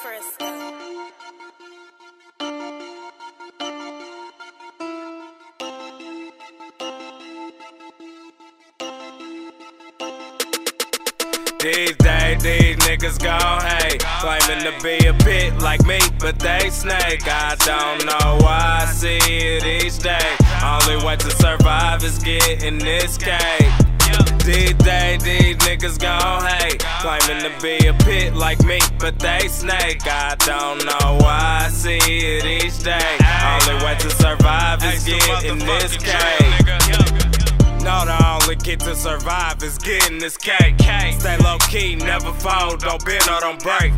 Frisco. These days, these niggas gon' hate. Claiming to be a pit like me, but they snake. I don't know why I see it each day. Only way to survive is getting this cake. These days, these niggas gon' hate. Claiming to be a pit like me, but they snake. I don't know why I see it each day. Only way to survive is getting this cake. No, the only key to survive is getting this cake. Stay low key, never fold, don't bend or don't break.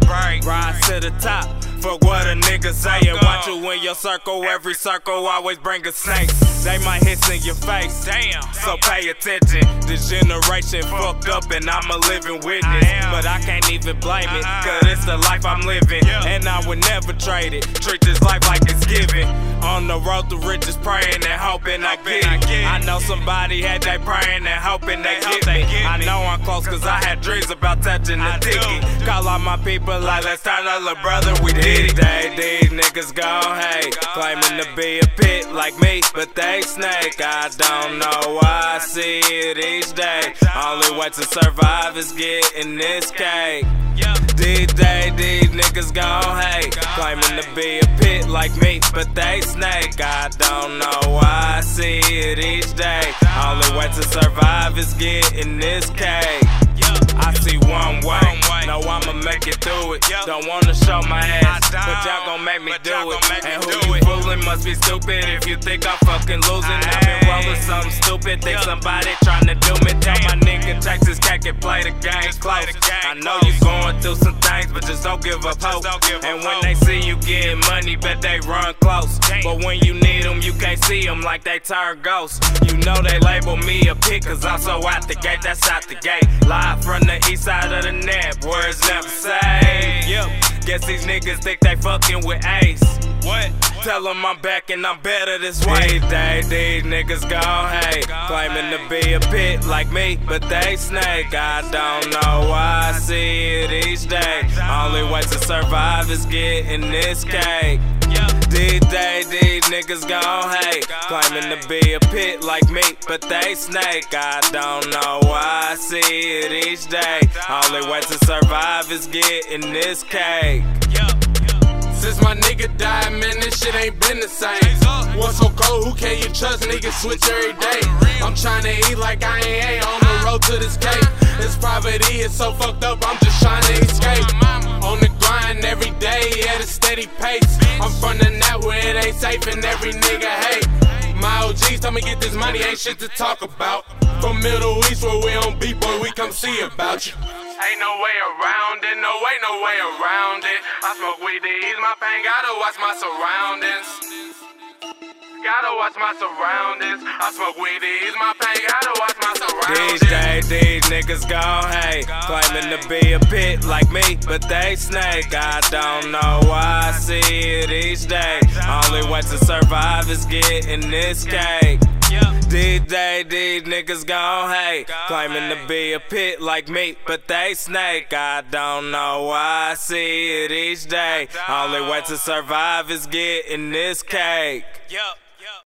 Rise to the top. Fuck what a nigga saying. Watch you in your circle, every circle always bring a snake. They might hiss in your face. Damn. So pay attention. This generation fucked up and I'm a living witness. But I can't even blame it, cause it's the life I'm living. And I would never trade it. Treat this life like it's given. On the road to riches, praying and hoping I get it. I know somebody had they praying and hoping they get me. I know I'm close cause I had dreams about touching the ticket. Call all my people like, let's turn up, little brother, we did it. Day, these niggas gon' hate. Claiming to be a pit like me, but they snake. I don't know why I see it each day. Only way to survive is getting this cake. These days, these niggas gon' hate. Claiming to be a pit like me, but they snake. I don't know why I see it each day. Only way to survive is getting this cake. Make it. Don't wanna show my ass, but y'all gon' make me do it. And who you fooling must be stupid if you think I'm fucking losing. I've been rolling something stupid, think somebody tryna do me. Tell my nigga Texas can't get play the game close. I know you going through some just don't give up hope. And when they see you getting money, bet they run close. But when you need them, you can't see them like they turn ghosts. You know they label me a pit, cause I'm so out the gate, that's out the gate. Live from the east side of the net, words never safe. Yep, guess these niggas think they fucking with Ace. What? Tell them I'm back and I'm better this way. These days, these niggas gon' hate. Claiming to be a pit like me, but they snake. I don't know why I see it each day. Only way to survive is getting this cake. These days, these niggas gon' hate. Claiming to be a pit like me, but they snake. I don't know why I see it each day. Only way to survive is getting this cake. Nigga died, man, this shit ain't been the same. What's so cold? Who can you trust? Niggas switch every day. I'm trying to eat like I ain't on the road to this cake. This poverty is so fucked up, I'm just trying to escape. On the grind every day at a steady pace. I'm from the net where it ain't safe and every nigga hate. My OGs tell me get this money, ain't shit to talk about. From Middle East where we on beat, boy, we come see about you. Ain't no way around it, no way, no way around it. I smoke weed to ease my pain, gotta watch my surroundings. Gotta watch my surroundings. I smoke weed to ease my pain, gotta watch my surroundings. These days, these niggas gon' hate. Claiming to be a pit like me, but they snake. I don't know why I see it each day. Only way to survive is getting this cake. These days, these niggas gon' hate. Claiming to be a pit like me, but they snake. I don't know why I see it each day. Only way to survive is getting this cake. Yup.